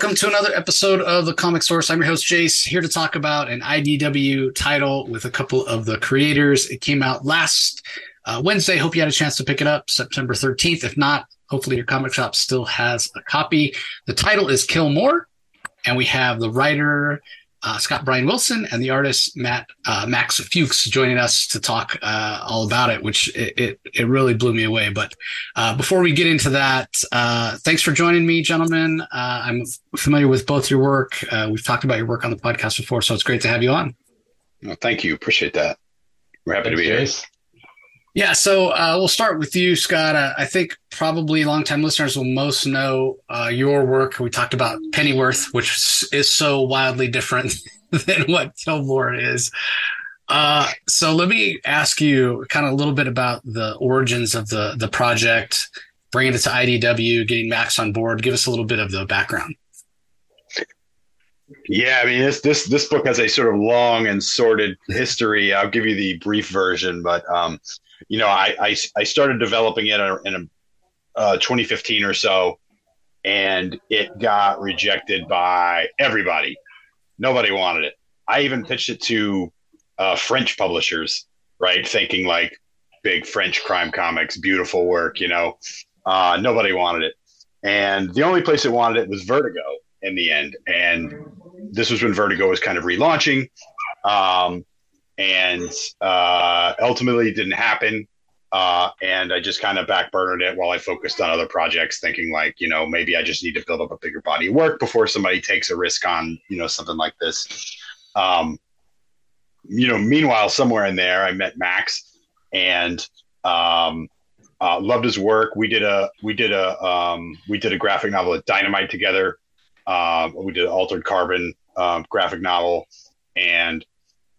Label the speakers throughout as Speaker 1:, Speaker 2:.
Speaker 1: welcome to another episode of the Comic Source. I'm your host, Jace, here to talk about an IDW title with a couple of the creators. It came out last uh, Wednesday. Hope you had a chance to pick it up September 13th. If not, hopefully your comic shop still has a copy. The title is Kill More, and we have the writer uh, Scott Bryan Wilson and the artist Matt uh, Max Fuchs joining us to talk uh, all about it, which it, it, it really blew me away. But uh, before we get into that, uh, thanks for joining me, gentlemen. Uh, I'm familiar with both your work. we've talked about your work on the podcast before, so it's great to have you on.
Speaker 2: Well, thank you. Appreciate that. We're happy thanks, to be here.
Speaker 1: Yeah, so uh, we'll start with you, Scott. Uh, I think probably longtime listeners will most know uh, your work. We talked about Pennyworth, which is so wildly different than what Kill More is. Uh, so let me ask you kind of a little bit about the origins of the the project, bringing it to IDW, getting Max on board. Give us a little bit of the background.
Speaker 2: Yeah, I mean this this this book has a sort of long and sordid history. I'll give you the brief version, but um, you know, I, I, I started developing it in a, uh, 2015 or so, and it got rejected by everybody. Nobody wanted it. I even pitched it to uh, French publishers, right? Thinking like big French crime comics, beautiful work, you know. Uh, nobody wanted it. And the only place that wanted it was Vertigo in the end. And this was when Vertigo was kind of relaunching. Um, and uh, ultimately didn't happen. Uh, and I just kind of backburnered it while I focused on other projects, thinking like, you know, maybe I just need to build up a bigger body of work before somebody takes a risk on, you know, something like this. Um, you know, meanwhile, somewhere in there, I met Max and um, uh, loved his work. We did a we did a um, we did a graphic novel at Dynamite together. Uh, we did an Altered Carbon um, graphic novel, and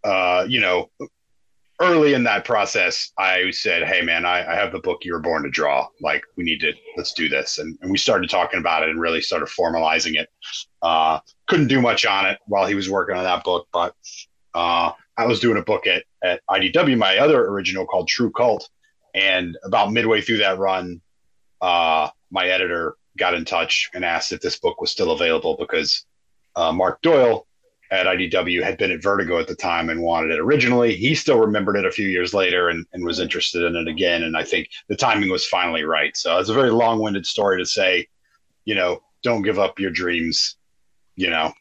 Speaker 2: uh, you know, early in that process, I said, Hey man, I, I, have the book you were born to draw. Like we need to, let's do this. And, and we started talking about it and really started formalizing it. Uh, couldn't do much on it while he was working on that book, but, uh, I was doing a book at, at IDW, my other original called True Cult. And about midway through that run, uh, my editor got in touch and asked if this book was still available because, uh, Mark Doyle, at IDW had been at Vertigo at the time and wanted it originally. He still remembered it a few years later and, and was interested in it again. And I think the timing was finally right. So it's a very long winded story to say, you know, don't give up your dreams. You know,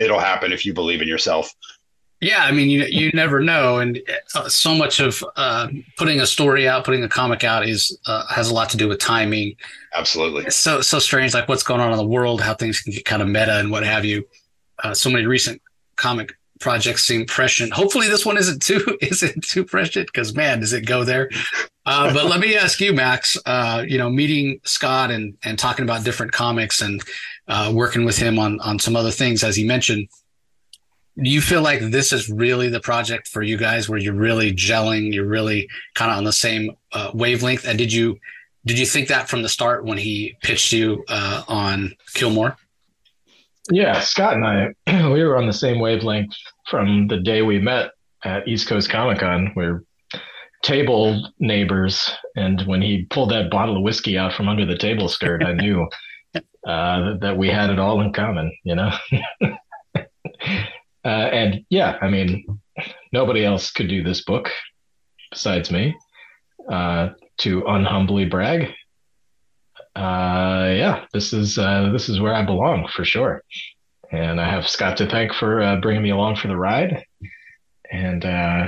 Speaker 2: it'll happen if you believe in yourself.
Speaker 1: Yeah, I mean, you you never know, and uh, so much of uh, putting a story out, putting a comic out, is uh, has a lot to do with timing.
Speaker 2: Absolutely.
Speaker 1: It's so so strange, like what's going on in the world, how things can get kind of meta and what have you uh, so many recent comic projects seem prescient. Hopefully, this one isn't too isn't too prescient because man, does it go there? Uh, but let me ask you, Max. Uh, you know, meeting Scott and and talking about different comics and uh, working with him on on some other things, as he mentioned. Do you feel like this is really the project for you guys, where you're really gelling, you're really kind of on the same uh, wavelength? And did you did you think that from the start when he pitched you uh, on Kill More?
Speaker 3: Yeah, Scott and I, we were on the same wavelength from the day we met at East Coast Comic Con. We're table neighbors, and when he pulled that bottle of whiskey out from under the table skirt, I knew uh, that we had it all in common. You know, uh, and yeah, I mean, nobody else could do this book besides me. Uh, to unhumbly brag, uh, yeah, this is uh, this is where I belong for sure. And I have Scott to thank for uh, bringing me along for the ride, and uh,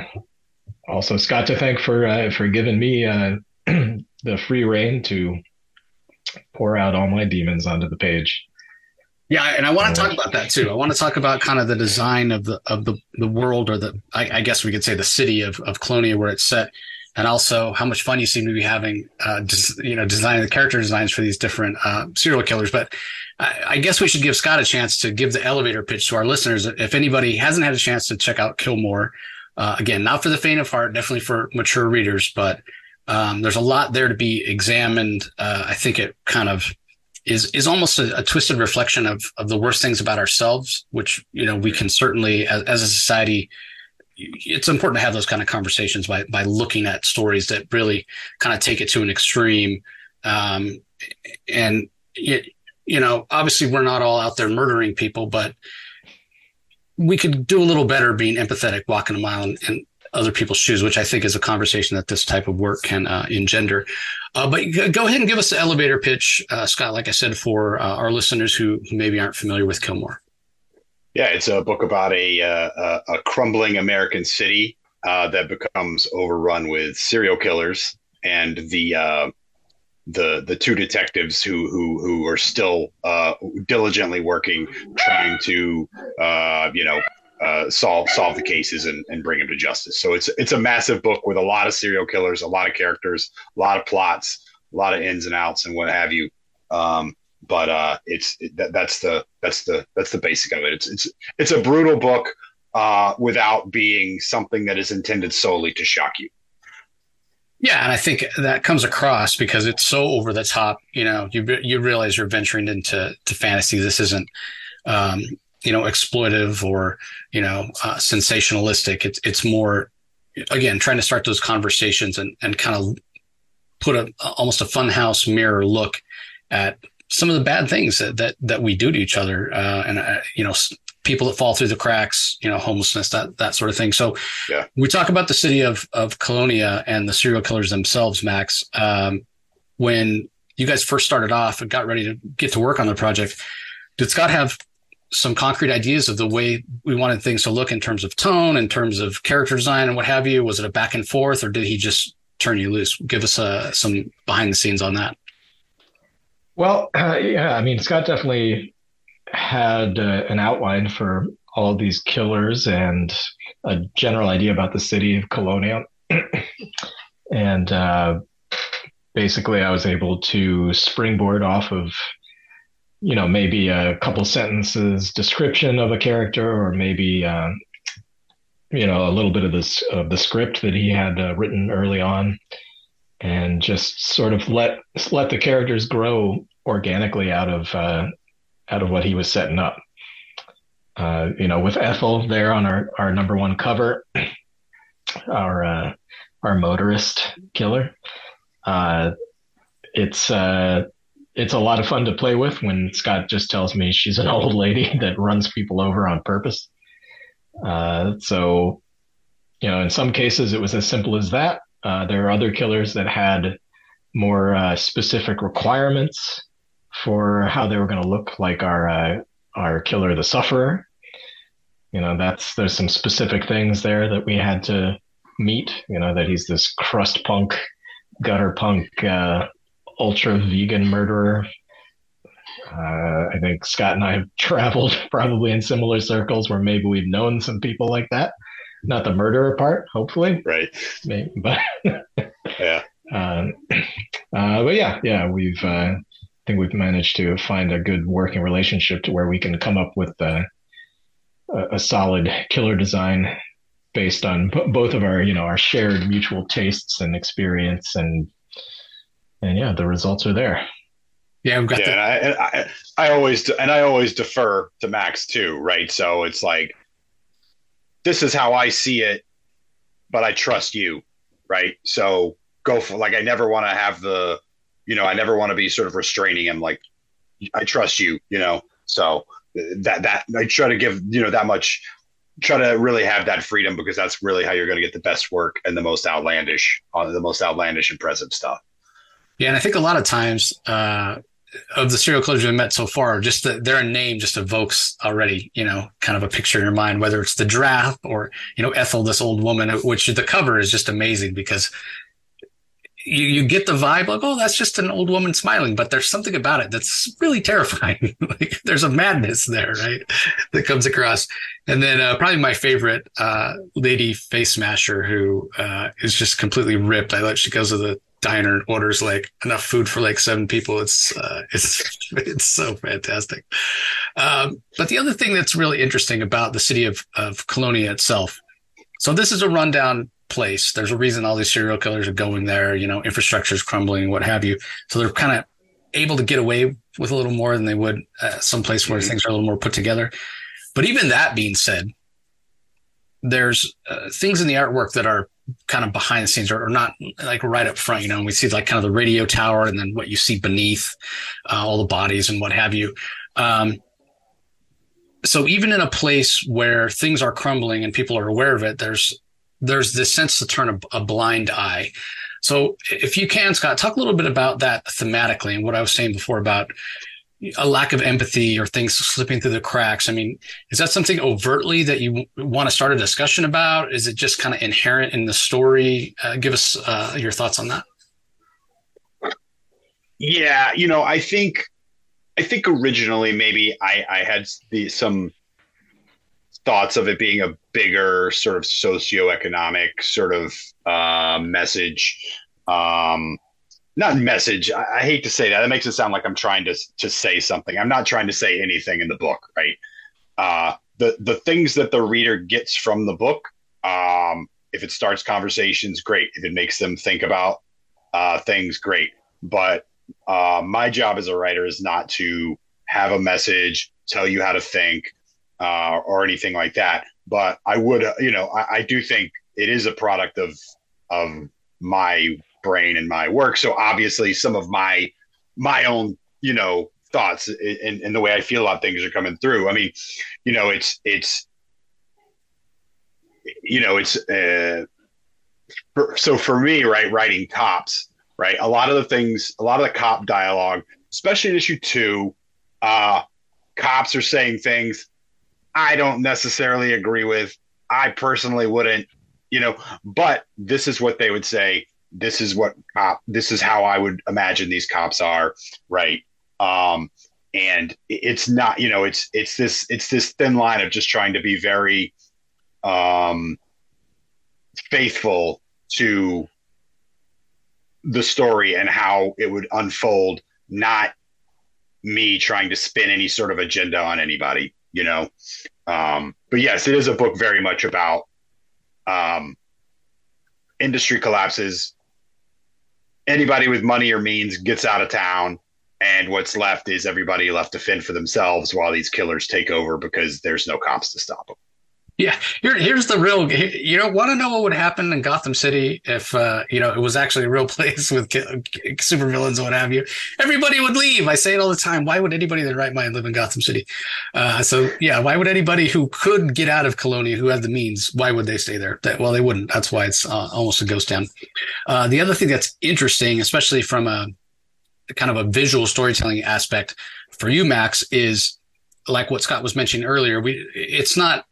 Speaker 3: also Scott to thank for uh, for giving me uh, the free reign to pour out all my demons onto the page.
Speaker 1: Yeah, and I want to talk about that too. I want to talk about kind of the design of the of the the world, or the I, I guess we could say the city of of Colonia, where it's set and also how much fun you seem to be having, uh, you know, designing the character designs for these different uh, serial killers. But I-, I, guess we should give Scott a chance to give the elevator pitch to our listeners. If anybody hasn't had a chance to check out Kill More, uh, again, not for the faint of heart, definitely for mature readers, but um, there's a lot there to be examined. Uh, I think it kind of is is almost a, a, twisted reflection of of the worst things about ourselves, which you know we can certainly, as, as a society, it's important to have those kind of conversations by by looking at stories that really kind of take it to an extreme. Um, and it, you know, obviously we're not all out there murdering people, but we could do a little better being empathetic, walking a mile in, other people's shoes, which I think is a conversation that this type of work can uh, engender. Uh, but go ahead and give us the elevator pitch, uh, Scott. Like I said, for uh, our listeners who maybe aren't familiar with Kill More.
Speaker 2: Yeah, it's a book about a uh, a, crumbling American city uh, that becomes overrun with serial killers, and the the the two detectives who who who are still uh, diligently working, trying to uh, you know uh, solve solve the cases and, and bring them to justice. So it's it's a massive book with a lot of serial killers, a lot of characters, a lot of plots, a lot of ins and outs, and what have you. Um, but uh, it's it, that, that's the that's the that's the basic of it. It's it's it's a brutal book uh, without being something that is intended solely to shock you.
Speaker 1: Yeah, and I think that comes across because it's so over the top. You know, you you realize you're venturing into to fantasy. This isn't, um, you know, exploitive or you know, uh, sensationalistic. It's it's more, again, trying to start those conversations and and kind of put a almost a funhouse mirror look at some of the bad things that that, that we do to each other, uh, and uh, you know, people that fall through the cracks, you know, homelessness, that that sort of thing. So yeah. we talk about the city of of Colonia and the serial killers themselves, Max. Um, when you guys first started off and got ready to get to work on the project, did Scott have some concrete ideas of the way we wanted things to look in terms of tone, in terms of character design, and what have you? Was it a back and forth, or did he just turn you loose? Give us uh, some behind the scenes on that.
Speaker 3: Well, uh, yeah, I mean, Scott definitely had uh, an outline for all these killers and a general idea about the city of Colonia. and uh, basically, I was able to springboard off of, you know, maybe a couple sentences description of a character, or maybe, uh, you know, a little bit of this of the script that he had uh, written early on, and just sort of let let the characters grow organically out of uh, out of what he was setting up. Uh, you know, with Ethel there on our, our number one cover, our uh, our motorist killer. Uh, it's uh, it's a lot of fun to play with when Scott just tells me she's an old lady that runs people over on purpose. Uh, so, you know, in some cases it was as simple as that. Uh, there are other killers that had more specific requirements for how they were going to look like our uh, our killer, the sufferer. You know, that's there's some specific things there that we had to meet. You know, that he's this crust punk, gutter punk, uh, ultra vegan murderer. Uh, I think Scott and I have traveled probably in similar circles where maybe we've known some people like that. Not the murderer part, hopefully.
Speaker 2: Right.
Speaker 3: Maybe, but
Speaker 2: yeah.
Speaker 3: Um, uh, but yeah, yeah, we've uh, think we've managed to find a good working relationship to where we can come up with a, a solid killer design based on b- both of our, you know, our shared mutual tastes and experience, and and yeah, the results are there.
Speaker 2: Yeah, we've got. Yeah, and I, I, I always and I always defer to Max too, right? So it's like, this is how I see it, but I trust you, right? So go for like I never want to have the you know, I never want to be sort of restraining him. Like, I trust you, you know. So that that I try to give you know that much, try to really have that freedom because that's really how you're going to get the best work and the most outlandish, uh, the most outlandish and present stuff.
Speaker 1: Yeah, and I think a lot of times uh, of the serial killers we've met so far, just the, their name just evokes already, you know, kind of a picture in your mind, whether it's the draft or you know Ethel, this old woman, which the cover is just amazing because you, you get the vibe like, oh, that's just an old woman smiling, but there's something about it that's really terrifying. like there's a madness there, right? that comes across. And then uh, probably my favorite uh, lady face smasher who uh, is just completely ripped. I like she goes to the diner orders like enough food for like seven people. It's uh, it's it's so fantastic. Um, but the other thing that's really interesting about the city of of Colonia itself. So this is a rundown place. There's a reason all these serial killers are going there. You know, infrastructure is crumbling, what have you. So they're kind of able to get away with a little more than they would uh, someplace where mm-hmm. things are a little more put together. But even that being said, there's uh, things in the artwork that are kind of behind the scenes or, or, not like right up front, you know, and we see like kind of the radio tower and then what you see beneath uh, all the bodies and what have you. Um, so even in a place where things are crumbling and people are aware of it, there's there's this sense to turn a, a blind eye. So if you can, Scott, talk a little bit about that thematically and what I was saying before about a lack of empathy or things slipping through the cracks. I mean, is that something overtly that you want to start a discussion about? Is it just kind of inherent in the story? Uh, give us uh, your thoughts on that.
Speaker 2: Yeah, you know, I think, I think originally maybe I, I had the, some thoughts of it being a bigger sort of socioeconomic sort of uh, message. Um, not message. I, I, hate to say that. That makes it sound like I'm trying to to say something. I'm not trying to say anything in the book, right? Uh, the the things that the reader gets from the book, um, if it starts conversations, great. If it makes them think about uh, things, great. But uh, my job as a writer is not to have a message, tell you how to think, uh, or anything like that. But I would, uh, you know, I, I do think it is a product of of my brain and my work. So obviously, some of my my own you know thoughts and, and the way I feel about things are coming through. I mean, you know, it's it's you know it's uh, for, so for me, right, writing cops, right, a lot of the things, a lot of the cop dialogue, especially in issue two, uh, cops are saying things I don't necessarily agree with. I personally wouldn't, you know, but this is what they would say this is what cop this is how I would imagine these cops are, right? Um, and it's not, you know, it's it's this it's this thin line of just trying to be very um, faithful to the story and how it would unfold, not me trying to spin any sort of agenda on anybody, you know. Um, but yes, it is a book very much about um, industry collapses, anybody with money or means gets out of town and what's left is everybody left to fend for themselves while these killers take over because there's no cops to stop them.
Speaker 1: Yeah, Here, here's the real. You know, want to know what would happen in Gotham City if uh, you know it was actually a real place with supervillains and what have you? Everybody would leave. I say it all the time. Why would anybody in their right mind live in Gotham City? Uh, so yeah, why would anybody who could get out of Colonia, who had the means, why would they stay there? That, well, they wouldn't. That's why it's uh, almost a ghost town. Uh, the other thing that's interesting, especially from a kind of a visual storytelling aspect for you, Max, is like what Scott was mentioning earlier. We it's not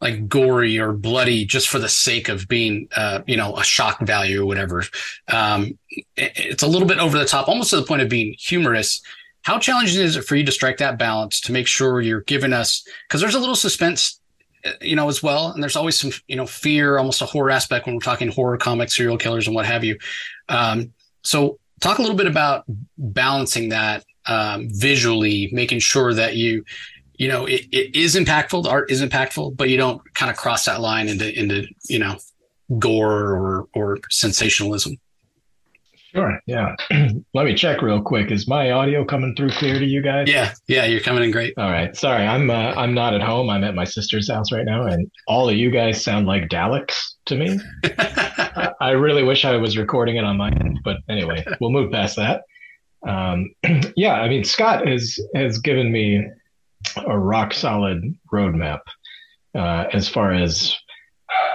Speaker 1: like gory or bloody just for the sake of being, uh, you know, a shock value or whatever. Um, it, it's a little bit over the top, almost to the point of being humorous. How challenging is it for you to strike that balance to make sure you're giving us, because there's a little suspense, uh, you know, as well. And there's always some, you know, fear, almost a horror aspect when we're talking horror comics, serial killers and what have you. Um, so talk a little bit about balancing that um, visually, making sure that you you know, it, it is impactful. The art is impactful, but you don't kind of cross that line into into you know gore or or sensationalism.
Speaker 3: Sure. Yeah. Let me check real quick. Is my audio coming through clear to you guys?
Speaker 1: Yeah. Yeah. You're coming in great.
Speaker 3: All right. Sorry. I'm uh, I'm not at home. I'm at my sister's house right now, and all of you guys sound like Daleks to me. I really wish I was recording it on my end, but anyway, we'll move past that. Um, yeah. I mean, Scott has has given me a rock solid roadmap uh, as far as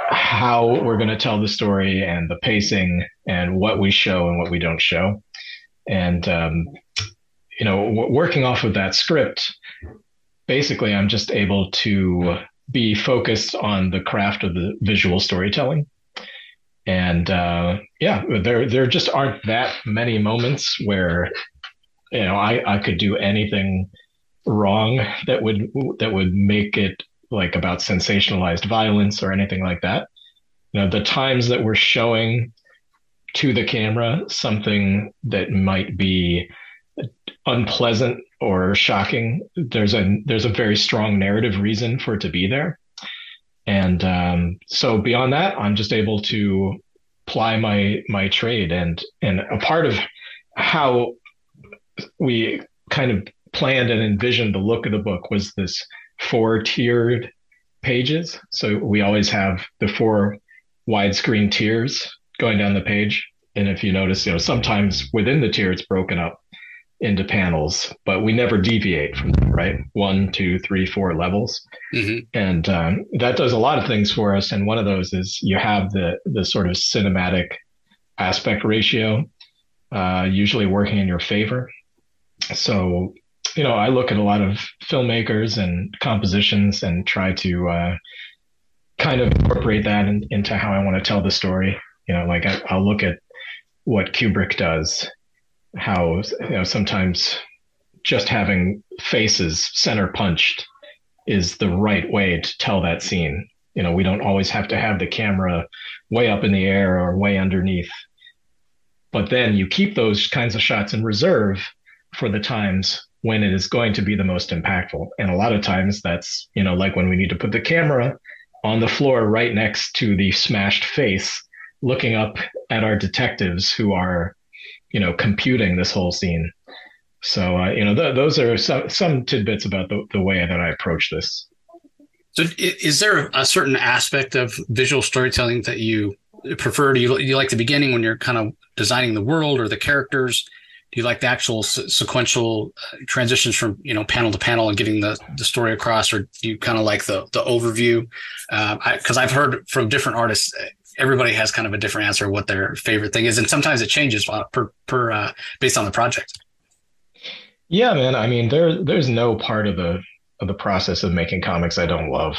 Speaker 3: how we're going to tell the story and the pacing and what we show and what we don't show. And, um, you know, w- working off of that script, basically, I'm just able to be focused on the craft of the visual storytelling. And uh, yeah, there there just aren't that many moments where you know I, I could do anything wrong that would that would make it like about sensationalized violence or anything like that. You know, the times that we're showing to the camera something that might be unpleasant or shocking, there's a there's a very strong narrative reason for it to be there. And um, so beyond that, I'm just able to ply my my trade and and a part of how we kind of planned and envisioned the look of the book was this four tiered pages. So we always have the four widescreen tiers going down the page. And if you notice, you know, sometimes within the tier, it's broken up into panels, but we never deviate from that, right? One, two, three, four levels. Mm-hmm. And um, that does a lot of things for us. And one of those is you have the, the sort of cinematic aspect ratio, uh, usually working in your favor. So, you know, I look at a lot of filmmakers and compositions and try to uh, kind of incorporate that in, into how I want to tell the story. You know, like I, I'll look at what Kubrick does, how you know sometimes just having faces center punched is the right way to tell that scene. You know, we don't always have to have the camera way up in the air or way underneath. But then you keep those kinds of shots in reserve for the times when it is going to be the most impactful. And a lot of times that's, you know, like when we need to put the camera on the floor right next to the smashed face, looking up at our detectives who are, you know, computing this whole scene. So, uh, you know, th- those are some, some tidbits about the, the way that I approach this.
Speaker 1: So, is there a certain aspect of visual storytelling that you prefer? Do you, you like the beginning when you're kind of designing the world or the characters? Do you like the actual sequential uh, transitions from you know panel to panel and getting the, the story across or do you kind of like the the overview? Because uh, i've heard from different artists everybody has kind of a different answer what their favorite thing is and sometimes it changes per per uh, based on the project.
Speaker 3: Yeah man i mean there there's no part of the of the process of making comics i don't love.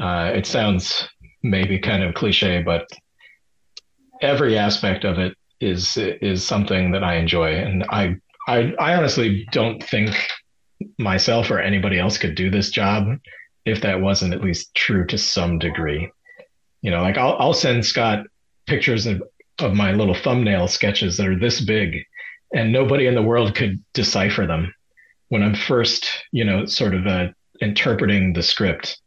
Speaker 3: Uh, it sounds maybe kind of cliche but every aspect of it is is something that I enjoy, and I I, I honestly don't think myself or anybody else could do this job if that wasn't at least true to some degree. You know, like I'll I'll send Scott pictures of, of my little thumbnail sketches that are this big, and nobody in the world could decipher them when I'm first, you know, sort of uh, interpreting the script.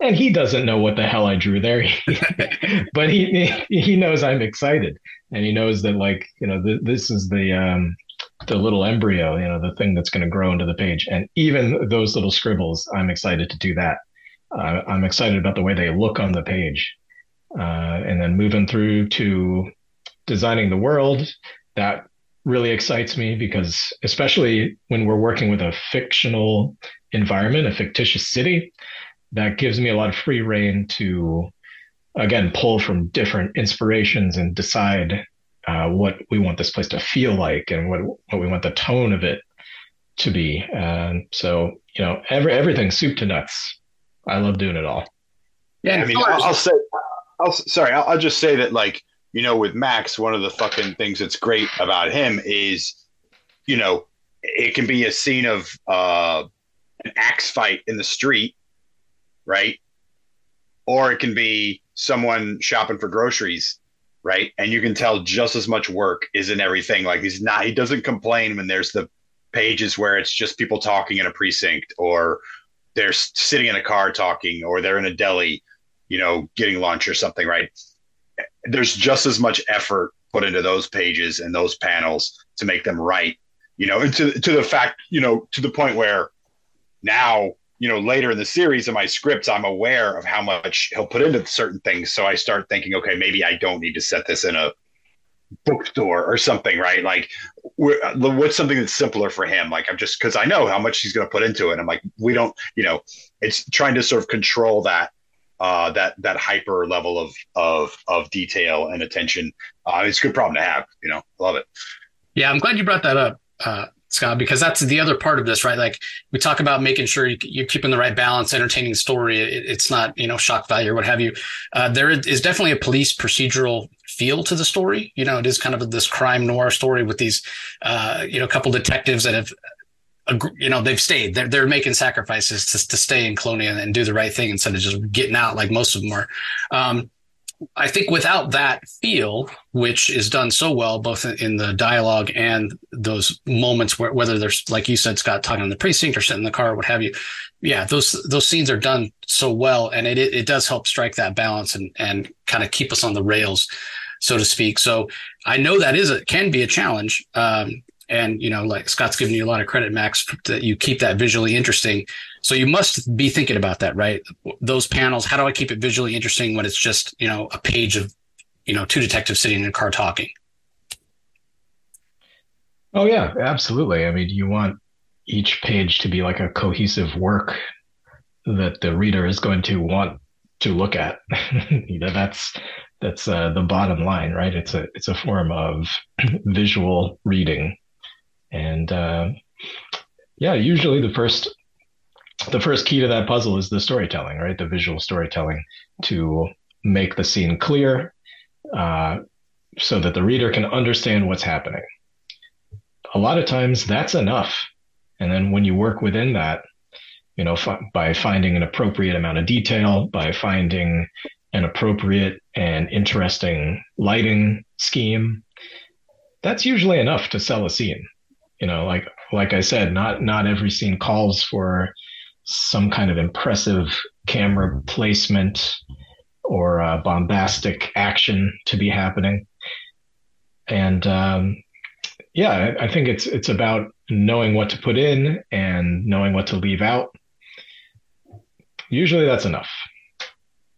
Speaker 3: And he doesn't know what the hell I drew there, but he he knows I'm excited and he knows that like you know th- this is the um, the little embryo, you know, the thing that's going to grow into the page. And even those little scribbles, I'm excited to do that. Uh, I'm excited about the way they look on the page, uh, and then moving through to designing the world. That really excites me because, especially when we're working with a fictional environment, a fictitious city, that gives me a lot of free reign to again pull from different inspirations and decide uh, what we want this place to feel like and what what we want the tone of it to be. And so you know, every everything soup to nuts. I love doing it all.
Speaker 2: Yeah, I mean, I'll, I'll say, I'll sorry, I'll, I'll just say that like you know, with Max, one of the fucking things that's great about him is, you know, it can be a scene of uh, an axe fight in the street, right? Or it can be someone shopping for groceries, right? And you can tell just as much work is in everything. Like he's not, he doesn't complain when there's the pages where it's just people talking in a precinct or they're sitting in a car talking or they're in a deli, you know, getting lunch or something, right? There's just as much effort put into those pages and those panels to make them right, you know, and to, to the fact, you know, to the point where now you know, later in the series in my scripts, I'm aware of how much he'll put into certain things. So I start thinking, okay, maybe I don't need to set this in a bookstore or something, right? Like, what's something that's simpler for him? Like, I'm just because I know how much he's going to put into it. I'm like, we don't, you know, it's trying to sort of control that uh, that that hyper level of of of detail and attention. Uh, it's a good problem to have. You know, love it.
Speaker 1: Yeah, I'm glad you brought that up. Uh, Scott, because that's the other part of this, right? Like we talk about making sure you, are keeping the right balance, entertaining story. It, it's not, you know, shock value or what have you. Uh, there is definitely a police procedural feel to the story. You know, it is kind of this crime noir story with these, uh, you know, a couple detectives that have, you know, they've stayed. They're, they're making sacrifices to, to stay in Colonia and do the right thing instead of just getting out like most of them are. Um, I think without that feel, which is done so well, both in the dialogue and those moments where, whether there's, like you said, Scott talking in the precinct or sitting in the car or what have you. Yeah, those, those scenes are done so well. And it, it does help strike that balance and, and kind of keep us on the rails, so to speak. So I know that is a, can be a challenge. Um, and, you know, like Scott's giving you a lot of credit, Max, that you keep that visually interesting So you must be thinking about that, right? Those panels, how do I keep it visually interesting when it's just, you know, a page of, you know, two detectives sitting in a car talking?
Speaker 3: Oh yeah, absolutely. I mean, you want each page to be like a cohesive work that the reader is going to want to look at. you know, that's that's uh, the bottom line, right? It's a it's a form of visual reading, and uh, yeah, usually the first the first key to that puzzle is the storytelling, right? The visual storytelling to make the scene clear, uh, so that the reader can understand what's happening. A lot of times, that's enough, and then when you work within that, you know, by finding an appropriate amount of detail, by finding an appropriate and interesting lighting scheme, that's usually enough to sell a scene. You know, like like I said, not not every scene calls for some kind of impressive camera placement or uh, bombastic action to be happening. And um, yeah, I, think it's it's about knowing what to put in and knowing what to leave out. Usually, that's enough.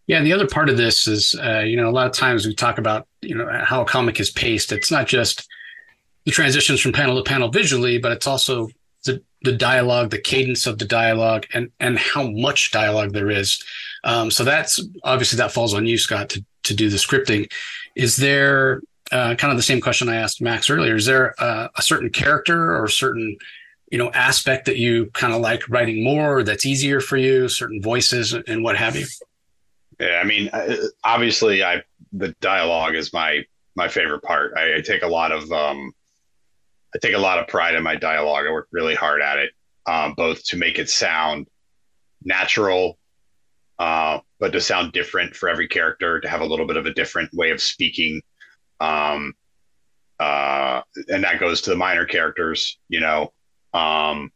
Speaker 1: Yeah, and the other part of this is, uh, you know, a lot of times we talk about, you know, how a comic is paced. It's not just the transitions from panel to panel visually, but it's also the dialogue, the cadence of the dialogue, and and how much dialogue there is. Um, so that's obviously that falls on you, Scott, to to do the scripting. Is there uh, kind of the same question I asked Max earlier? Is there a, a certain character or a certain you know aspect that you kind of like writing more that's easier for you certain voices and what have you
Speaker 2: yeah, I mean, uh, obviously, I the dialogue is my my favorite part. I, I, take a lot of um, I take a lot of pride in my dialogue. I work really hard at it, um, both to make it sound natural, uh, but to sound different for every character, to have a little bit of a different way of speaking. Um, uh, and that goes to the minor characters, you know. Um,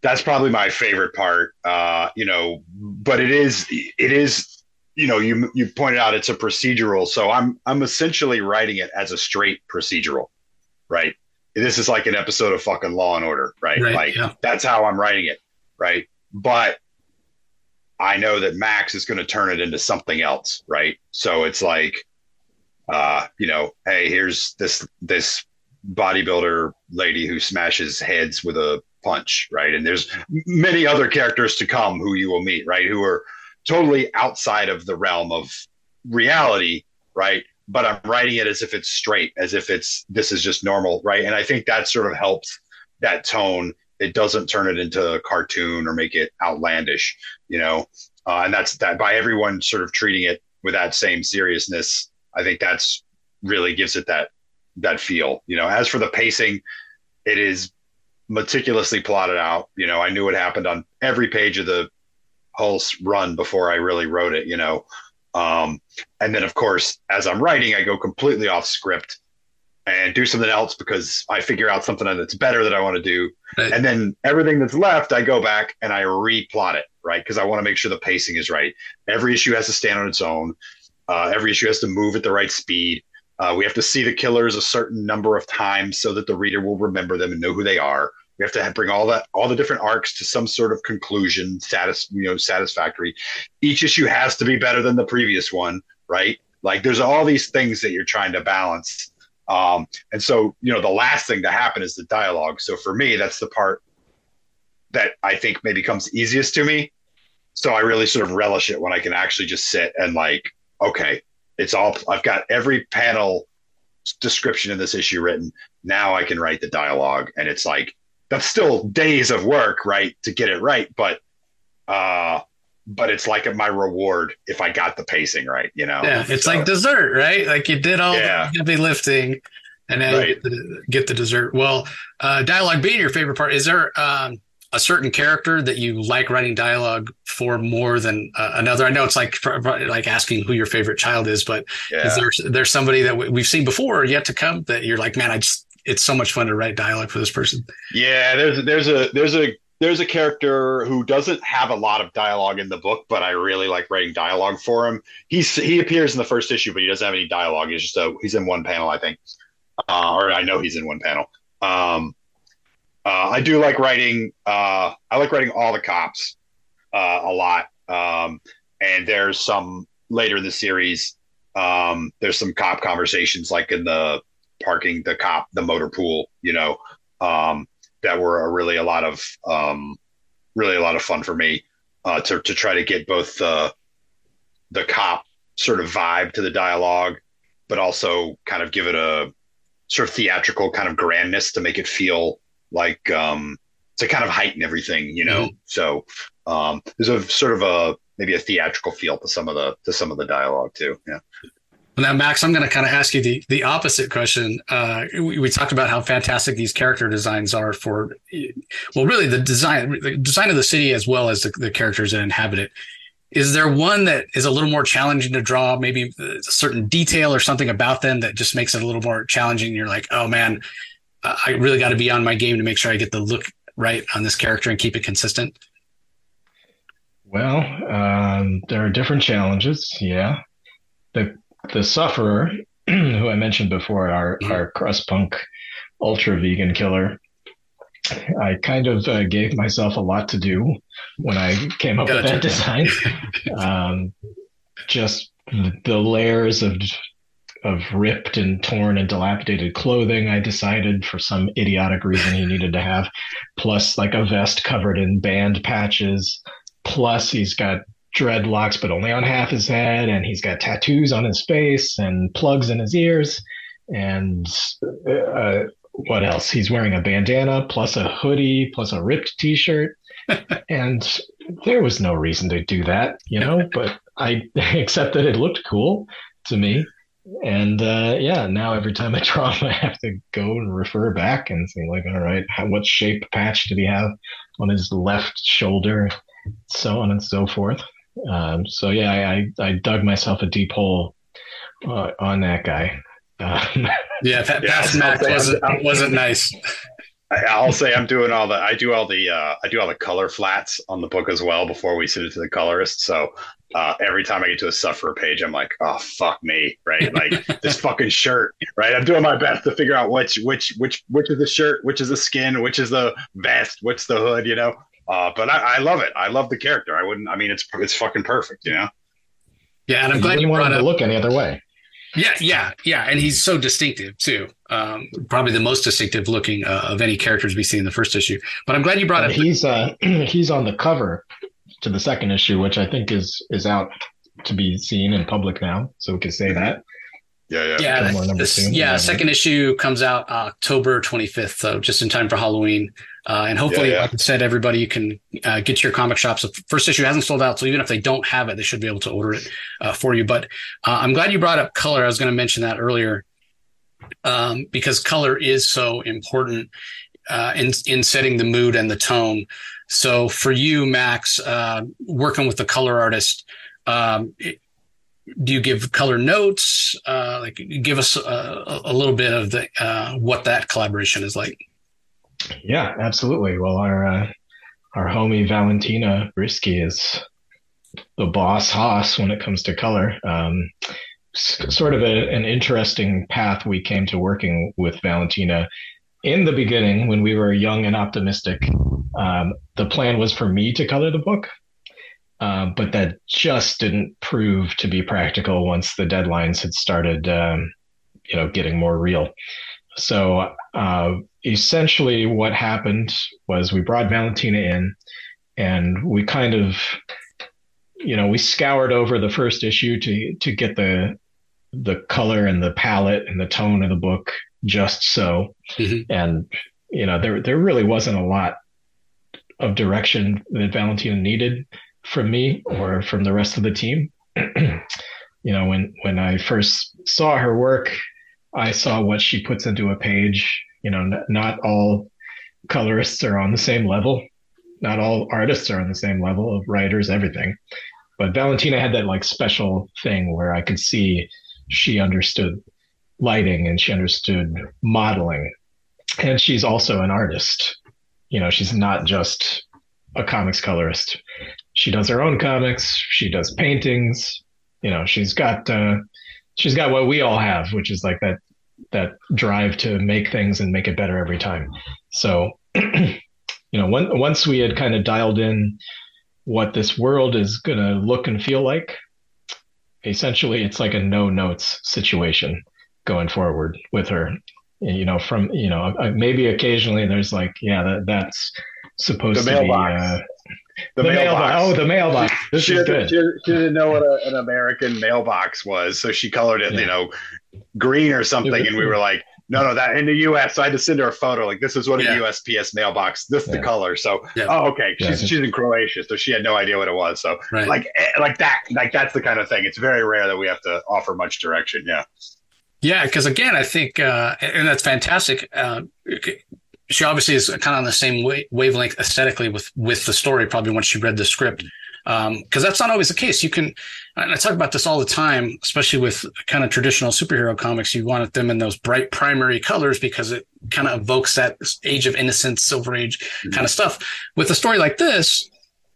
Speaker 2: that's probably my favorite part, uh, you know. But it is it is you know, you you pointed out it's a procedural, so I'm I'm essentially writing it as a straight procedural, right? This is like an episode of fucking Law and Order, right? right like yeah. that's how I'm writing it, right? But I know that Max is going to turn it into something else, right? So it's like, uh, you know, hey, here's this this bodybuilder lady who smashes heads with a punch, right? And there's many other characters to come who you will meet, right? Who are totally outside of the realm of reality, right? But I'm writing it as if it's straight, as if it's this is just normal, right? And I think that sort of helps that tone. It doesn't turn it into a cartoon or make it outlandish, you know. Uh, and that's that by everyone sort of treating it with that same seriousness. I think that's really gives it that that feel, you know. As for the pacing, it is meticulously plotted out. You know, I knew what happened on every page of the whole run before I really wrote it, you know. Um, and then, of course, as I'm writing, I go completely off script and do something else because I figure out something that's better that I want to do. Right. And then everything that's left, I go back and I replot it, right? Because I want to make sure the pacing is right. Every issue has to stand on its own. Uh, every issue has to move at the right speed. Uh, we have to see the killers a certain number of times so that the reader will remember them and know who they are. We have to bring all that, all the different arcs to some sort of conclusion, satis, you know, satisfactory. Each issue has to be better than the previous one, right? Like there's all these things that you're trying to balance. Um, and so, you know, the last thing to happen is the dialogue. So for me, that's the part that I think maybe comes easiest to me. So I really sort of relish it when I can actually just sit and like, okay, it's all I've got every panel description of this issue written. Now I can write the dialogue, and it's like that's still days of work, right, to get it right. But uh but it's like my reward if I got the pacing right, you know.
Speaker 1: Yeah, it's so, like dessert, right? Like you did all yeah. the heavy lifting, and now right. get the, get the, dessert. Well, uh, dialogue being your favorite part, is there um, a certain character that you like writing dialogue for more than uh, another? I know it's like like asking who your favorite child is, but yeah. is there there's somebody that we've seen before or yet to come that you're like, man, I just it's so much fun to write dialogue for this person.
Speaker 2: Yeah, there's there's a there's a there's a character who doesn't have a lot of dialogue in the book, but I really like writing dialogue for him. He's he appears in the first issue, but he doesn't have any dialogue. He's just a he's in one panel, I think, uh, or I know he's in one panel. Um, uh, I do like writing. Uh, I like writing all the cops. uh, a lot. Um, and there's some later in the series. Um, there's some cop conversations like in the parking, the cop, the motor pool, you know, um, that were a really a lot of um, really a lot of fun for me uh, to to try to get both the the cop sort of vibe to the dialogue, but also kind of give it a sort of theatrical kind of grandness to make it feel like um, to kind of heighten everything, you know. Mm-hmm. So um, there's a sort of a maybe a theatrical feel to some of the to some of the dialogue too. Yeah.
Speaker 1: Well, now, Max, I'm going to kind of ask you the the opposite question. Uh, we, we, talked about how fantastic these character designs are for, well, really the design the design of the city as well as the, the characters that inhabit it. Is there one that is a little more challenging to draw? Maybe a certain detail or something about them that just makes it a little more challenging. You're like, oh man, I really got to be on my game to make sure I get the look right on this character and keep it consistent.
Speaker 3: Well, um, there are different challenges. Yeah, the the sufferer, who I mentioned before, our mm-hmm. our crust punk ultra vegan killer. I kind of uh, gave myself a lot to do when I came up gotcha. with that design. um, just the layers of of ripped and torn and dilapidated clothing I decided for some idiotic reason he needed to have, plus like a vest covered in band patches, plus he's got dreadlocks but only on half his head, and he's got tattoos on his face and plugs in his ears, and uh, what else? He's wearing a bandana plus a hoodie plus a ripped T-shirt, and there was no reason to do that, you know. But I accept that it looked cool to me, and uh, yeah, now every time I draw him, I have to go and refer back and say like, all right, how, what shape patch did he have on his left shoulder, so on and so forth. Um, so yeah, I, I dug myself a deep hole uh, on that guy.
Speaker 1: Um, yeah, that yeah, Mac wasn't wasn't nice.
Speaker 2: I'll say I'm doing all the I do all the uh, I do all the color flats on the book as well before we send it to the colorist. So uh, every time I get to a sufferer page, I'm like, oh fuck me, right? Like this fucking shirt, right? I'm doing my best to figure out which which which which is the shirt, which is the skin, which is the vest, which the hood, you know. Uh, but I, I love it. I love the character. I wouldn't. I mean, it's it's fucking perfect, you know.
Speaker 1: Yeah, and I'm glad you,
Speaker 3: you wanted to look any other way.
Speaker 1: Yeah, yeah, yeah, and he's so distinctive too. Um, probably the most distinctive looking uh, of any characters we see in the first issue. But I'm glad you brought
Speaker 3: and
Speaker 1: up.
Speaker 3: He's uh, he's on the cover to the second issue, which I think is is out to be seen in public now, so we can say that.
Speaker 2: Yeah,
Speaker 1: yeah, yeah. This, yeah, second issue comes out October 25th, so just in time for Halloween. Uh, and hopefully, yeah, yeah. like I said, everybody you can uh, get to your comic shops. The first issue hasn't sold out, so even if they don't have it, they should be able to order it uh, for you. But uh, I'm glad you brought up color. I was going to mention that earlier um, because color is so important uh, in in setting the mood and the tone. So for you, Max, uh, working with the color artist, um, do you give color notes? Uh, like, give us a, a, little bit of the uh, what that collaboration is like.
Speaker 3: Yeah, absolutely. Well, our uh, our homie Valentina Brisky is the boss hoss when it comes to color. Um, sort of a, an interesting path we came to working with Valentina. In the beginning, when we were young and optimistic, um, the plan was for me to color the book, uh, but that just didn't prove to be practical once the deadlines had started, um, you know, getting more real. So uh, essentially, what happened was we brought Valentina in, and we kind of, you know, we scoured over the first issue to to get the the color and the palette and the tone of the book just so, mm-hmm. and you know, there there really wasn't a lot of direction that Valentina needed from me or from the rest of the team. you know, when when I first saw her work, I saw what she puts into a page. You know, n- not all colorists are on the same level. Not all artists are on the same level of writers, everything. But Valentina had that like special thing where I could see she understood lighting and she understood modeling. And she's also an artist. You know, she's not just a comics colorist. She does her own comics, she does paintings. You know, she's got uh, she's got what we all have, which is like that that drive to make things and make it better every time. So, you know, when, once we had kind of dialed in what this world is going to look and feel like. Essentially, it's like a no notes situation going forward with her. You know, from you know, uh, maybe occasionally there's like, yeah, that, that's supposed to be uh,
Speaker 2: the, the mailbox. mailbox.
Speaker 3: Oh, the mailbox. This
Speaker 2: she,
Speaker 3: is good.
Speaker 2: She, she, didn't know what a, an American mailbox was, so she colored it, yeah. you know, green or something, and we were like, no, no, that in the U.S. So I had to send her a photo. Like this is what yeah. a USPS mailbox. This is yeah. the color. So, yeah. oh, okay. She's she's in Croatia, so she had no idea what it was. So, right. like eh, like that, like that's the kind of thing. It's very rare that we have to offer much direction. Yeah.
Speaker 1: Yeah, because again, I think, uh, and that's fantastic. Uh, she obviously is kind of on the same wavelength aesthetically with with the story. Probably once she read the script, because um, that's not always the case. You can, and I talk about this all the time, especially with kind of traditional superhero comics. You want them in those bright primary colors because it kind of evokes that age of innocence, silver age mm-hmm. kind of stuff. With a story like this,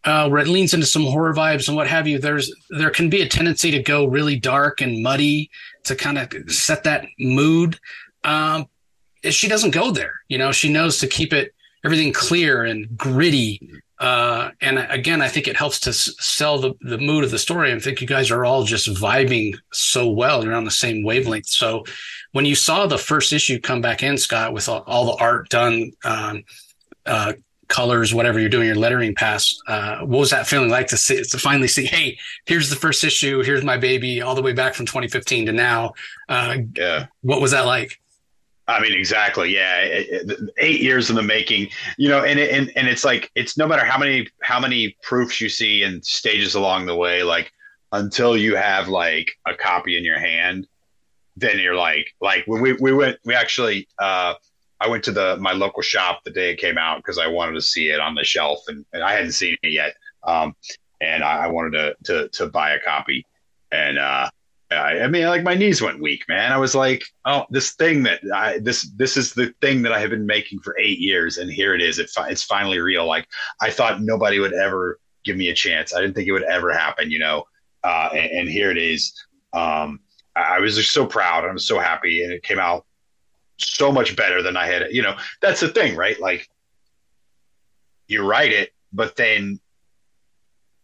Speaker 1: uh, where it leans into some horror vibes and what have you, there's there can be a tendency to go really dark and muddy to kind of set that mood. Um, she doesn't go there. You know, she knows to keep it everything clear and gritty uh, and again, I think it helps to s- sell the, the mood of the story. I think you guys are all just vibing so well. You're on the same wavelength. So when you saw the first issue come back in, Scott, with all, all the art done, um, uh, colors, whatever you're doing, your lettering pass, uh, what was that feeling like to see, to finally see, Hey, here's the first issue. Here's my baby all the way back from 2015 to now. Uh, yeah. What was that like?
Speaker 2: I mean, exactly. Yeah, eight years in the making. You know, and and and it's like it's no matter how many how many proofs you see and stages along the way, like until you have like a copy in your hand, then you're like like when we we went we actually uh I went to the my local shop the day it came out because I wanted to see it on the shelf and, and I hadn't seen it yet. Um, and I, I wanted to to to buy a copy and uh I, I mean, like my knees went weak, man. I was like, oh, this thing that I this this is the thing that I have been making for eight years, and here it is. It it's finally real. Like I thought nobody would ever give me a chance. I didn't think it would ever happen, you know. Uh, and, and, here it is. Um, I, I was just so proud. I was so happy, and it came out so much better than I had. You know, that's the thing, right? Like you write it, but then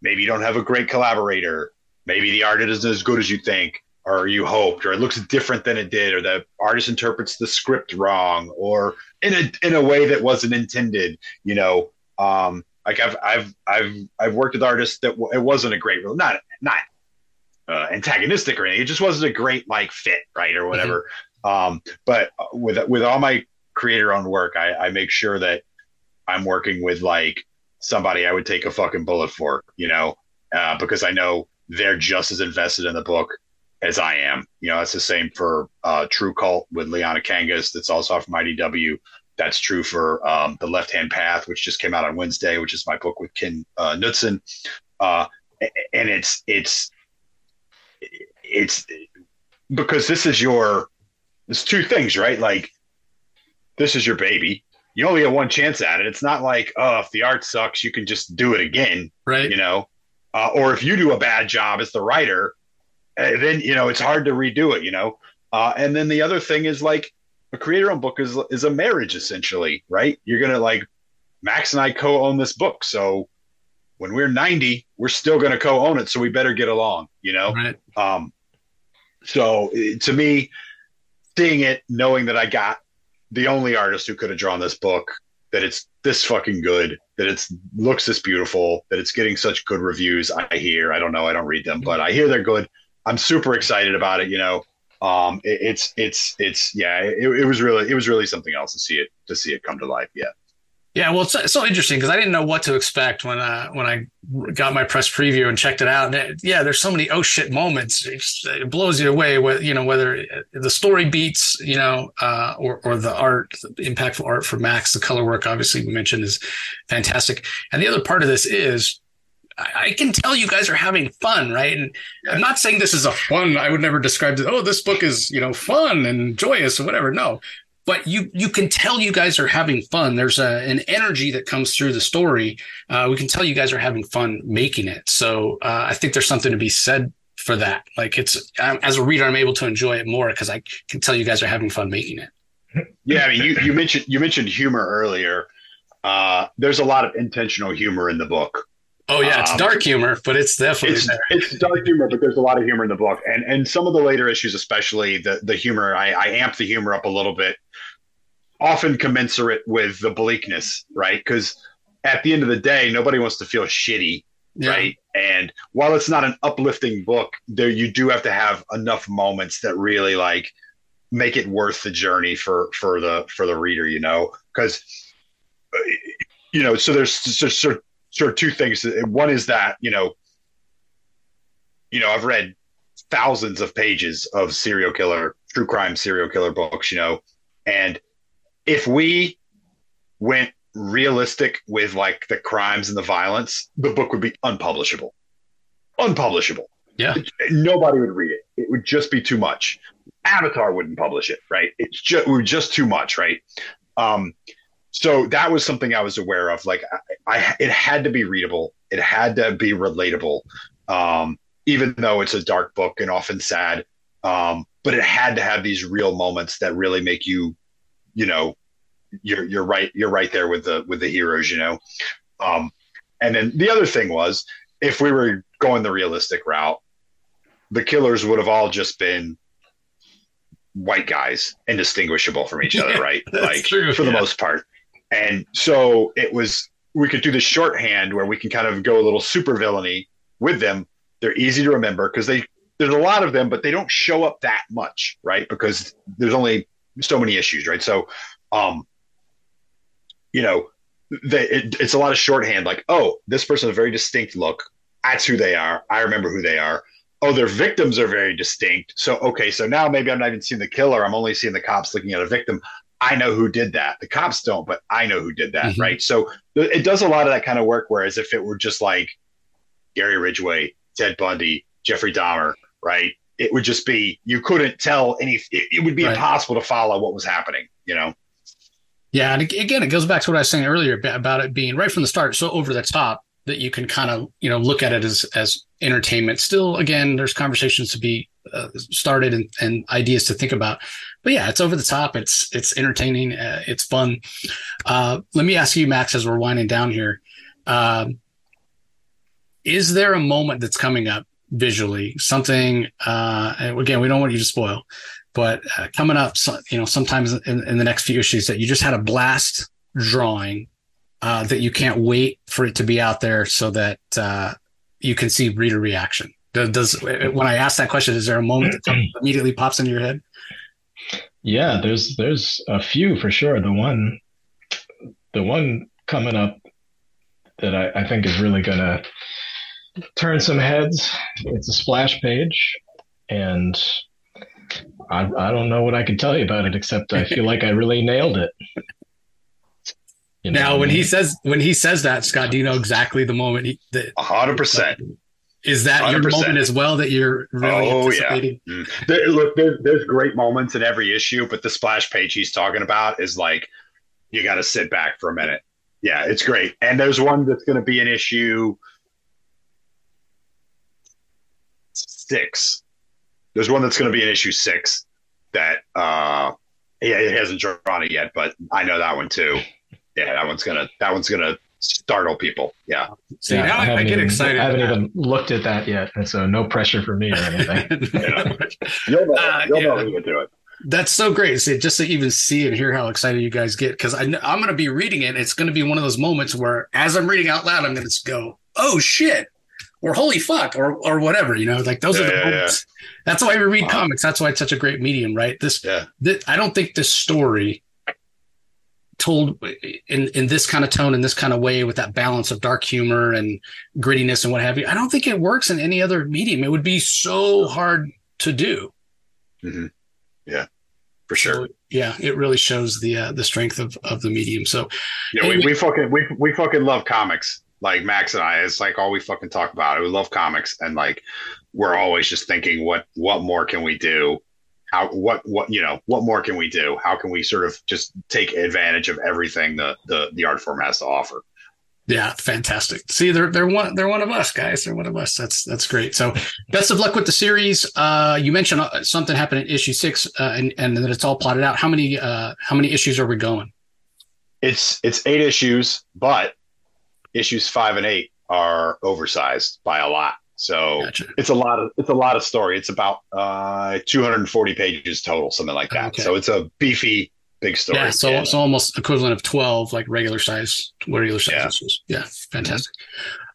Speaker 2: maybe you don't have a great collaborator maybe the art isn't as good as you think or you hoped, or it looks different than it did, or the artist interprets the script wrong, or in a in a way that wasn't intended. You know, um, like I've I've I've I've worked with artists that w- it wasn't a great, not not uh, antagonistic or anything. It just wasn't a great like fit, right, or whatever. Mm-hmm. Um, but with with all my creator owned work, I, I make sure that I'm working with like somebody I would take a fucking bullet for, you know, uh, because I know they're just as invested in the book as I am. You know, it's the same for uh, True Cult with Liana Kangas. That's also from IDW. That's true for um, The Left Hand Path, which just came out on Wednesday, which is my book with Ken uh, Knudsen. Uh, and it's it's it's because this is your it's two things, right? Like this is your baby. You only get one chance at it. It's not like, oh, if the art sucks, you can just do it again.
Speaker 1: Right.
Speaker 2: You know, uh, or if you do a bad job as the writer, uh, then you know it's hard to redo it. You know, uh, and then the other thing is like a creator-owned book is is a marriage essentially, right? You're gonna like Max and I co-own this book, so when we're 90, we're still gonna co-own it, so we better get along. You know,
Speaker 1: right.
Speaker 2: um, so to me, seeing it, knowing that I got the only artist who could have drawn this book, that it's this fucking good, that it looks this beautiful, that it's getting such good reviews. I hear, I don't know, I don't read them, but I hear they're good. I'm super excited about it. You know, um, it, it's it's it's yeah, it, it was really it was really something else to see it to see it come to life. Yeah.
Speaker 1: Yeah, well, it's, so interesting because I didn't know what to expect when uh, when I got my press preview and checked it out. And it, yeah, there's so many oh shit moments. It, just, it blows you away. With, you know whether the story beats, you know, uh, or or the art, the impactful art for Max. The color work, obviously, we mentioned is fantastic. And the other part of this is I can tell you guys are having fun, right? And I'm not saying this is a fun. I would never describe it. Oh, this book is you know fun and joyous or whatever. No, but you you can tell you guys are having fun. There's a, an energy that comes through the story. Uh, we can tell you guys are having fun making it. So uh, I think there's something to be said for that. Like it's as a reader, I'm able to enjoy it more because I can tell you guys are having fun making it.
Speaker 2: Yeah, I mean, you, you mentioned you mentioned humor earlier. Uh, there's a lot of intentional humor in the book.
Speaker 1: Oh yeah, it's
Speaker 2: Um,
Speaker 1: dark humor, but it's definitely
Speaker 2: it's
Speaker 1: there.
Speaker 2: it's dark humor, but there's a lot of humor in the book, and and some of the later issues, especially the the humor, I, I amp the humor up a little bit, often commensurate with the bleakness, right? Because at the end of the day, nobody wants to feel shitty,
Speaker 1: Yeah.
Speaker 2: right? And while it's not an uplifting book, there you do have to have enough moments that really like make it worth the journey for for the for the reader, you know, because you know, so there's sort sort of two things. One is that you know, you know, I've read thousands of pages of serial killer, true crime serial killer books, you know, and if we went realistic with like the crimes and the violence, the book would be unpublishable. Unpublishable.
Speaker 1: Yeah.
Speaker 2: Nobody would read it. It would just be too much. Avatar wouldn't publish it, right? It's just was just too much, right? Um, so that was something I was aware of. Like I, I it had to be readable. It had to be relatable. Um, even though it's a dark book and often sad. Um, but it had to have these real moments that really make you, you know, you're you're right you're right there with the with the heroes, you know. Um, and then the other thing was if we were going the realistic route, the killers would have all just been white guys, indistinguishable from each other,
Speaker 1: Yeah,
Speaker 2: right? like
Speaker 1: true,
Speaker 2: for the most part. And so it was we could do the shorthand where we can kind of go a little super villainy with them. They're easy to remember because they there's a lot of them, but they don't show up that much, right? Because there's only so many issues, right? So, um, you know, they, it, it's a lot of shorthand. Like, oh, this person has a very distinct look. That's who they are. I remember who they are. Oh, their victims are very distinct. So, okay, so now maybe I'm not even seeing the killer. I'm only seeing the cops looking at a victim. I know who did that. The cops don't, but I know who did that,
Speaker 1: Mhm.
Speaker 2: right? So th- it does a lot of that kind of work. Whereas if it were just like Gary Ridgway, Ted Bundy, Jeffrey Dahmer, right? It would just be you couldn't tell any. It, it would be
Speaker 1: Right.
Speaker 2: impossible to follow what was happening. You know.
Speaker 1: Yeah, and again, it goes back to what I was saying earlier about it being right from the start so over the top that you can kind of you know look at it as as entertainment. Still, again, there's conversations to be uh, started and, and ideas to think about. But yeah, it's over the top. It's it's entertaining. Uh, it's fun. Uh, let me ask you, Max, as we're winding down here. Um, is there a moment that's coming up visually? Something? Uh, and again, we don't want you to spoil but uh, coming up, so, you know, sometimes in, in the next few issues that you just had a blast drawing uh, that you can't wait for it to be out there so that uh, you can see reader reaction. Does, when I ask that question, is there a moment that immediately pops into your head?
Speaker 3: Yeah, there's there's a few for sure. The one the one coming up that I, I think is really gonna turn some heads. It's a splash page and I I don't know what I can tell you about it except I feel like I really nailed it. You know
Speaker 1: Now,
Speaker 3: what I
Speaker 1: when he says when he says that, Scott, do you know exactly the moment he, that
Speaker 2: A hundred percent.
Speaker 1: is that your
Speaker 2: 100%.
Speaker 1: moment as well that you're really
Speaker 2: Oh, yeah.
Speaker 1: anticipating? Mm.
Speaker 2: There, look, there, there's great moments in every issue, but the splash page he's talking about is like you got to sit back for a minute. Yeah, it's great. And there's one that's going to be an issue six. There's one that's going to be an issue six that uh, yeah, it hasn't drawn it yet, but I know that one too. Yeah, that one's gonna that one's gonna startle people. Yeah.
Speaker 1: See,
Speaker 3: Yeah,
Speaker 1: now I, I
Speaker 3: haven't
Speaker 1: get
Speaker 3: even-
Speaker 1: excited.
Speaker 3: I haven't even looked at that yet, and so no pressure for me or anything.
Speaker 1: that.
Speaker 2: You'll know,
Speaker 1: Uh,
Speaker 2: you'll
Speaker 1: yeah.
Speaker 2: know when you get to it.
Speaker 1: That's so great. See, just to even see and hear how excited you guys get, because I'm going to be reading it. It's going to be one of those moments where, as I'm reading out loud, I'm going to go, "Oh shit," or "Holy fuck," or or whatever. You know, like those are the
Speaker 2: yeah,
Speaker 1: moments. That's why we read
Speaker 2: Wow.
Speaker 1: comics. That's why it's such a great medium, right? This,
Speaker 2: Yeah.
Speaker 1: thi- I don't think this story told in in this kind of tone in this kind of way with that balance of dark humor and grittiness and what have you. I don't think it works in any other medium. It would be so hard to do.
Speaker 2: Yeah, for sure.
Speaker 1: So, yeah, it really shows the uh, the strength of, of the medium. So
Speaker 2: Yeah, we, we fucking we we fucking love comics. Like Max and I, it's like all we fucking talk about. We love comics, and like we're always just thinking, what what more can we do? How what what you know what more can we do? How can we sort of just take advantage of everything the the the art form has to offer?
Speaker 1: yeah, fantastic. See, they're they're one they're one of us, guys. They're one of us. That's that's great. So best of luck with the series. Uh, you mentioned uh, something happened in issue six, uh, and and that it's all plotted out. How many uh how many issues are we going?
Speaker 2: It's it's eight issues, but issues five and eight are oversized by a lot. So
Speaker 1: Gotcha.
Speaker 2: it's a lot of it's a lot of story. It's about uh 240 pages total, something like that.
Speaker 1: Okay.
Speaker 2: So it's a beefy big story.
Speaker 1: Yeah, so it's almost equivalent of 12, like regular size, regular size
Speaker 2: Yeah.
Speaker 1: issues. Yeah, fantastic.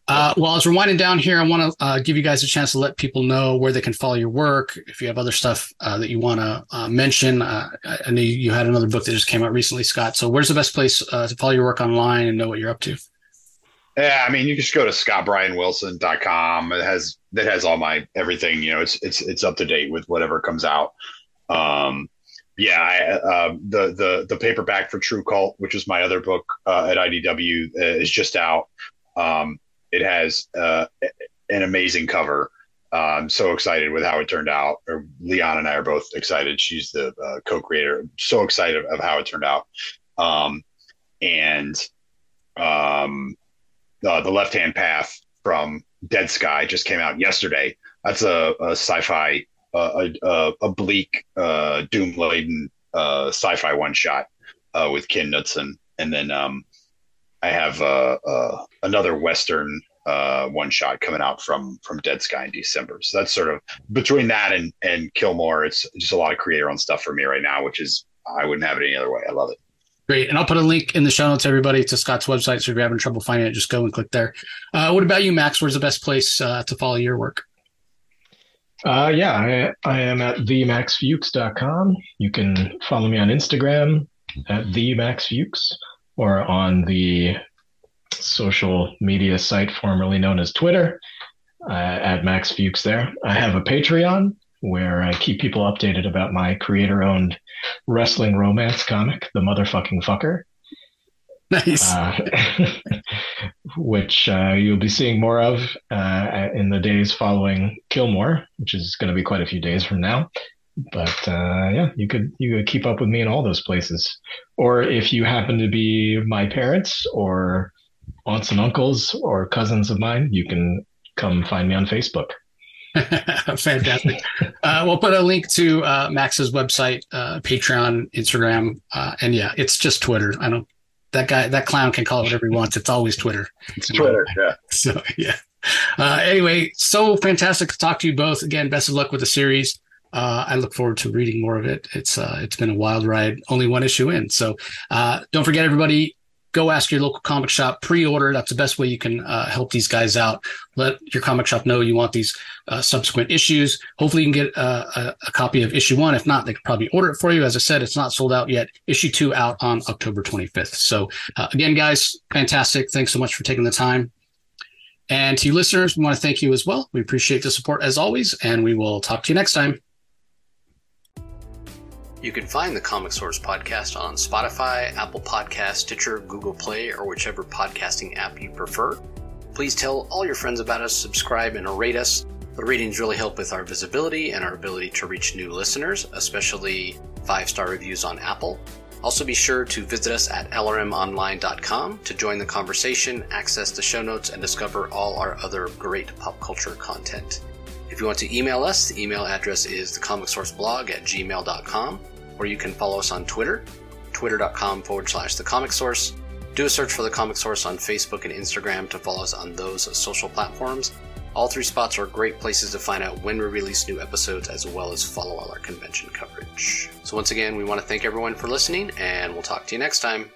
Speaker 1: Uh, well, as we're winding down here, I want to uh, give you guys a chance to let people know where they can follow your work. If you have other stuff uh, that you want to uh, mention, uh, I I know you had another book that just came out recently, Scott. So, where's the best place uh, to follow your work online and know what you're up to?
Speaker 2: Yeah, I mean, you just go to scottbryanwilson.com. It has that has all my everything. You know, it's it's it's up to date with whatever comes out. Um, yeah, I, uh, the the the paperback for True Cult, which is my other book uh, at IDW, uh, is just out. Um, it has uh, an amazing cover. I'm so excited with how it turned out. Or Liana and I are both excited. She's the uh, co-creator. I'm So excited of how it turned out. Um, and um, the left hand path from dead sky just came out yesterday. That's a, a sci-fi uh, a, a, bleak uh, doom laden uh, sci-fi one shot uh, with ken knudsen. And then um, i have uh, uh, another western uh, one shot coming out from from dead sky in december. So that's sort of between that and and Kill More it's just a lot of creator owned stuff for me right now which is i wouldn't have it any other way. I love it
Speaker 1: Great. And I'll put a link in the show notes, everybody, to Scott's website. So if you're having trouble finding it, just go and click there. Uh, what about you, Max? Where's the best place uh, to follow your work?
Speaker 3: Uh, yeah, I, I am at themaxfuchs.com. You can follow me on Instagram at themaxfuchs or on the social media site formerly known as Twitter uh, at Max Fuchs there. I have a Patreon where I keep people updated about my creator owned wrestling romance comic, The Motherfucking Fucker
Speaker 1: Nice.
Speaker 3: uh, which uh, you'll be seeing more of uh, in the days following Kill More, which is going to be quite a few days from now. But uh, yeah, you could you could keep up with me in all those places, or if you happen to be my parents or aunts and uncles or cousins of mine, you can come find me on Facebook.
Speaker 1: Fantastic. uh, we'll put a link to uh, Max's website, uh, Patreon, Instagram, uh, and yeah, it's just Twitter. I don't. That guy, that clown can call it whatever he wants. It's always Twitter.
Speaker 2: it's twitter yeah
Speaker 1: So yeah. Uh, anyway, so fantastic to talk to you both again. Best of luck with the series. Uh, I look forward to reading more of it. It's uh, it's been a wild ride. Only one issue in, so uh, don't forget, everybody. Go ask your local comic shop pre-order. That's the best way you can uh, help these guys out. Let your comic shop know you want these uh, subsequent issues. Hopefully, you can get uh, a, a copy of issue one. If not, they could probably order it for you. As I said, it's not sold out yet. Issue two out on October 25th. So uh, again, guys, fantastic. Thanks so much for taking the time. And to you listeners, we want to thank you as well. We appreciate the support as always, and we will talk to you next time. You can find the Comic Source podcast on Spotify, Apple Podcast, Stitcher, Google Play, or whichever podcasting app you prefer. Please tell all your friends about us, subscribe, and rate us. The ratings really help with our visibility and our ability to reach new listeners, especially five star reviews on Apple. Also, be sure to visit us at lrmonline.com to join the conversation, access the show notes, and discover all our other great pop culture content. If you want to email us, the email address is thecomicsourceblog at gmail.com, or you can follow us on Twitter, twitter.com forward slash the comic source. Do a search for the comic source on Facebook and Instagram to follow us on those social platforms. All three spots are great places to find out when we release new episodes as well as follow all our convention coverage. So, once again, we want to thank everyone for listening, and we'll talk to you next time.